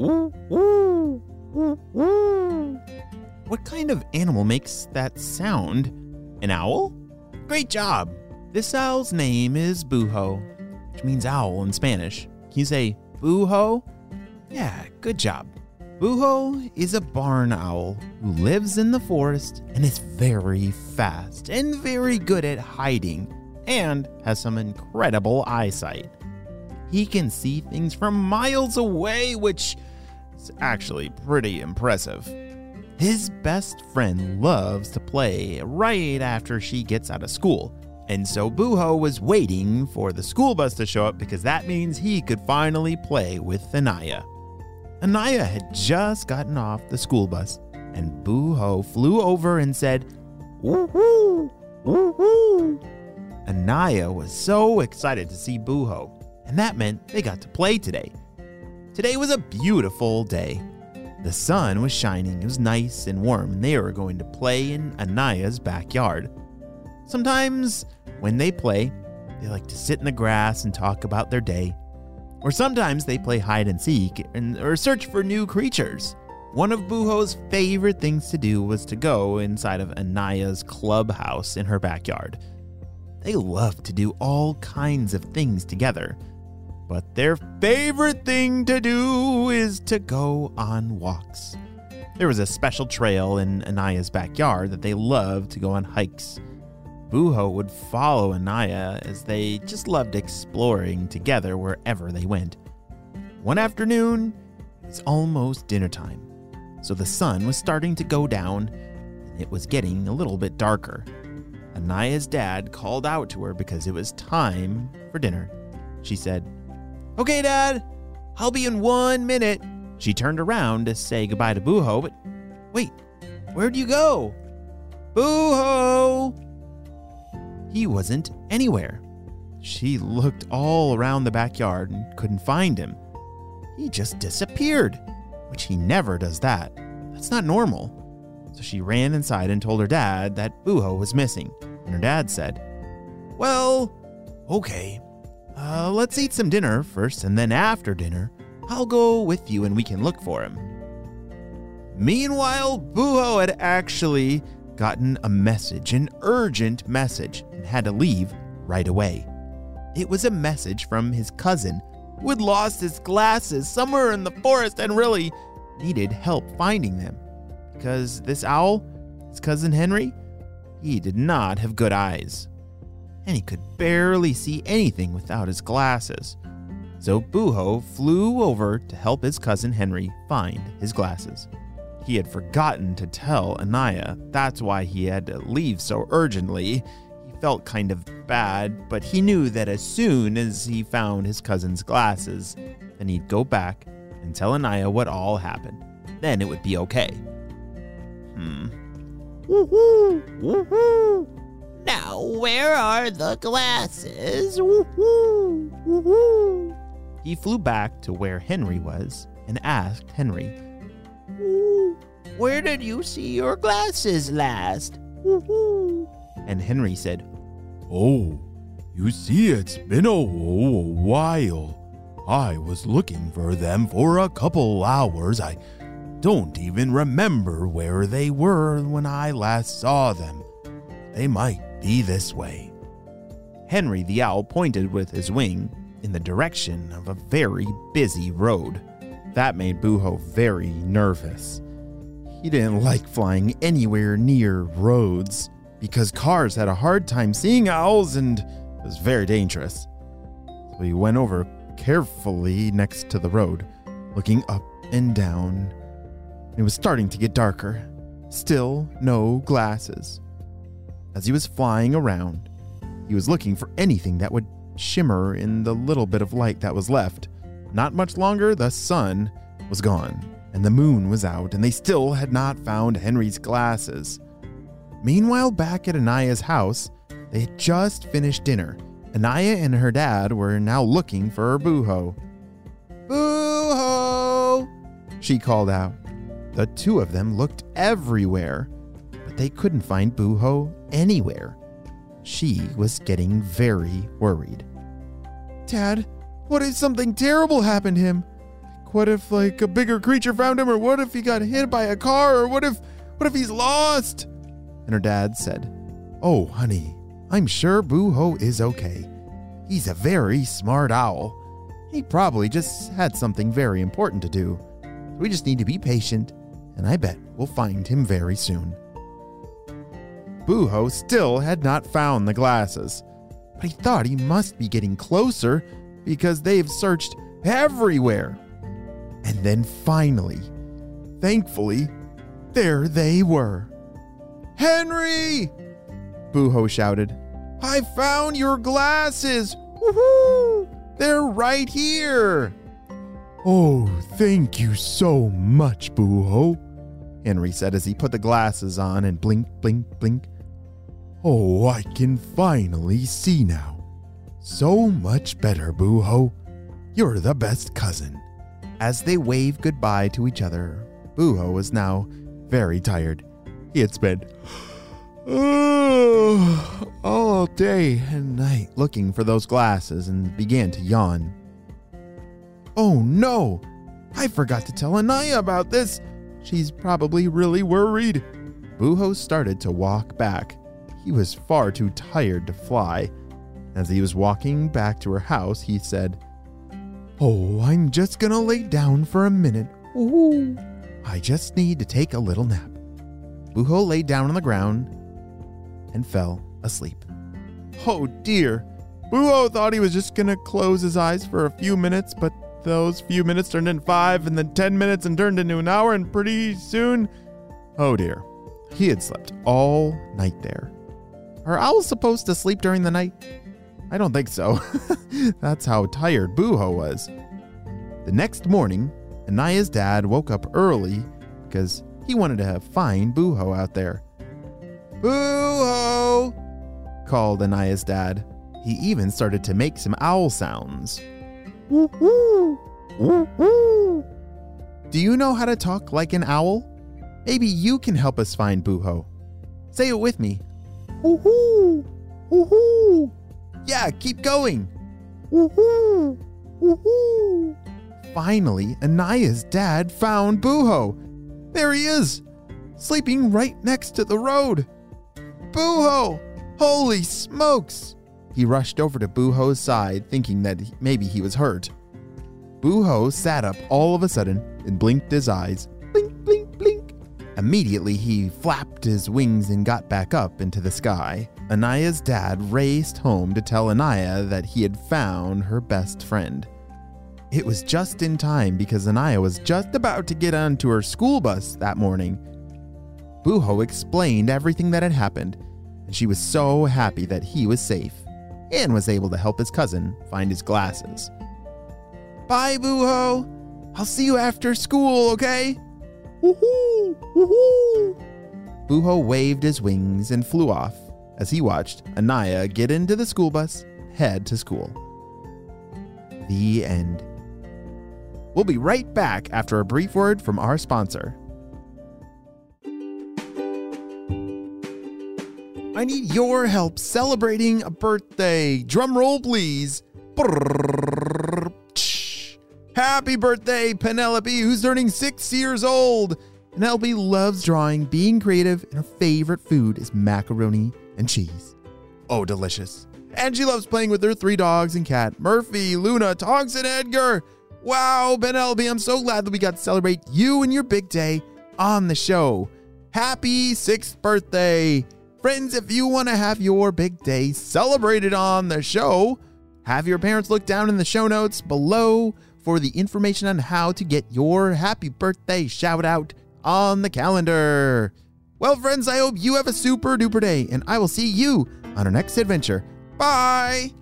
What kind of animal makes that sound? An owl? Great job! This owl's name is Buho, which means owl in Spanish. Can you say Buho? Yeah, good job. Buho is a barn owl who lives in the forest and is very fast and very good at hiding and has some incredible eyesight. He can see things from miles away, which is actually pretty impressive. His best friend loves to play right after she gets out of school. And so Buho was waiting for the school bus to show up because that means he could finally play with Anaya. Anaya had just gotten off the school bus, and Buho flew over and said, Woohoo! Woohoo! Anaya was so excited to see Buho, and that meant they got to play today. Today was a beautiful day. The sun was shining, it was nice and warm, and they were going to play in Anaya's backyard. Sometimes, when they play, they like to sit in the grass and talk about their day. Or sometimes they play hide and seek and, or search for new creatures. One of Buho's favorite things to do was to go inside of Anaya's clubhouse in her backyard. They love to do all kinds of things together. But their favorite thing to do is to go on walks. There was a special trail in Anaya's backyard that they loved to go on hikes. Buho would follow Anaya as they just loved exploring together wherever they went. One afternoon, it was almost dinner time, so the sun was starting to go down and it was getting a little bit darker. Anaya's dad called out to her because it was time for dinner. She said, Okay, Dad, I'll be in one minute. She turned around to say goodbye to Buho, but wait, where'd you go? Buho! He wasn't anywhere. She looked all around the backyard and couldn't find him. He just disappeared, which he never does that. That's not normal. So she ran inside and told her dad that Buho was missing. And her dad said, Well, okay. Uh, let's eat some dinner first, and then after dinner, I'll go with you and we can look for him. Meanwhile, Buho had actually gotten a message, an urgent message, and had to leave right away. It was a message from his cousin who had lost his glasses somewhere in the forest and really needed help finding them. Because this owl, his cousin Henry, he did not have good eyes. And he could barely see anything without his glasses. So Buho flew over to help his cousin Henry find his glasses. He had forgotten to tell Anaya, that's why he had to leave so urgently. He felt kind of bad, but he knew that as soon as he found his cousin's glasses, then he'd go back and tell Anaya what all happened. Then it would be okay. Hmm. Woohoo! Woohoo! Now, where are the glasses? Woohoo! Woohoo! He flew back to where Henry was and asked Henry, Where did you see your glasses last? Woohoo! and Henry said, Oh, you see, it's been a, a while. I was looking for them for a couple hours. I don't even remember where they were when I last saw them. They might be this way. Henry the owl pointed with his wing in the direction of a very busy road. That made Buho very nervous. He didn't like flying anywhere near roads. because cars had a hard time seeing owls and it was very dangerous. So he went over carefully next to the road, looking up and down. It was starting to get darker. Still no glasses. As he was flying around, he was looking for anything that would shimmer in the little bit of light that was left. Not much longer, the sun was gone, and the moon was out, and they still had not found Henry's glasses. Meanwhile, back at Anaya's house, they had just finished dinner. Anaya and her dad were now looking for Buho. Buho! She called out. The two of them looked everywhere, but they couldn't find Buho anywhere. She was getting very worried. Dad, what if something terrible happened to him? What if like a bigger creature found him or what if he got hit by a car or what if what if he's lost? And her dad said, "Oh, honey, I'm sure Buho is okay. He's a very smart owl. He probably just had something very important to do. We just need to be patient, and I bet we'll find him very soon." Buho still had not found the glasses, but he thought he must be getting closer because they've searched everywhere. And then finally, thankfully, there they were. Henry! Buho shouted. I found your glasses! Woohoo! They're right here! Oh, thank you so much, Buho. Henry said as he put the glasses on and blink, blink, blink. Oh, I can finally see now. So much better, Buho. You're the best cousin. As they waved goodbye to each other, Buho was now very tired. He had spent all day and night looking for those glasses and began to yawn. Oh no! I forgot to tell Anaya about this. She's probably really worried. Buho started to walk back. He was far too tired to fly. As he was walking back to her house, he said, Oh, I'm just gonna lay down for a minute. Ooh, I just need to take a little nap. Buho lay down on the ground and fell asleep. Oh dear. Buho thought he was just gonna close his eyes for a few minutes, but those few minutes turned into five, and then ten minutes, and turned into an hour, and pretty soon. Oh dear. He had slept all night there. Are owls supposed to sleep during the night? I don't think so. That's how tired Buho was. The next morning, Anaya's dad woke up early because he wanted to find Buho out there. Buho! called Anaya's dad. He even started to make some owl sounds. Do you know how to talk like an owl? Maybe you can help us find Buho. Say it with me. Woohoo! Woohoo! Yeah, keep going. Woohoo! Woohoo! Finally, Anaya's dad found Buho. There he is, sleeping right next to the road. Buho! Holy smokes! He rushed over to Buho's side, thinking that maybe he was hurt. Buho sat up all of a sudden and blinked his eyes. Immediately, he flapped his wings and got back up into the sky. Anaya's dad raced home to tell Anaya that he had found her best friend. It was just in time because Anaya was just about to get onto her school bus that morning. Buho explained everything that had happened, and she was so happy that he was safe and was able to help his cousin find his glasses. Bye, Buho. I'll see you after school, okay? Woohoo! Woohoo! Buho waved his wings and flew off as he watched Anaya get into the school bus, head to school. The end. We'll be right back after a brief word from our sponsor. I need your help celebrating a birthday. Drum roll, please. Happy birthday, Penelope, who's turning six years old. Penelope loves drawing, being creative, and her favorite food is macaroni and cheese. Oh, delicious. And she loves playing with her three dogs and cat Murphy, Luna, Tonks, and Edgar. Wow, Penelope, I'm so glad that we got to celebrate you and your big day on the show. Happy sixth birthday! Friends, if you want to have your big day celebrated on the show, have your parents look down in the show notes below for the information on how to get your happy birthday shout out on the calendar. Well, friends, I hope you have a super duper day, and I will see you on our next adventure. Bye!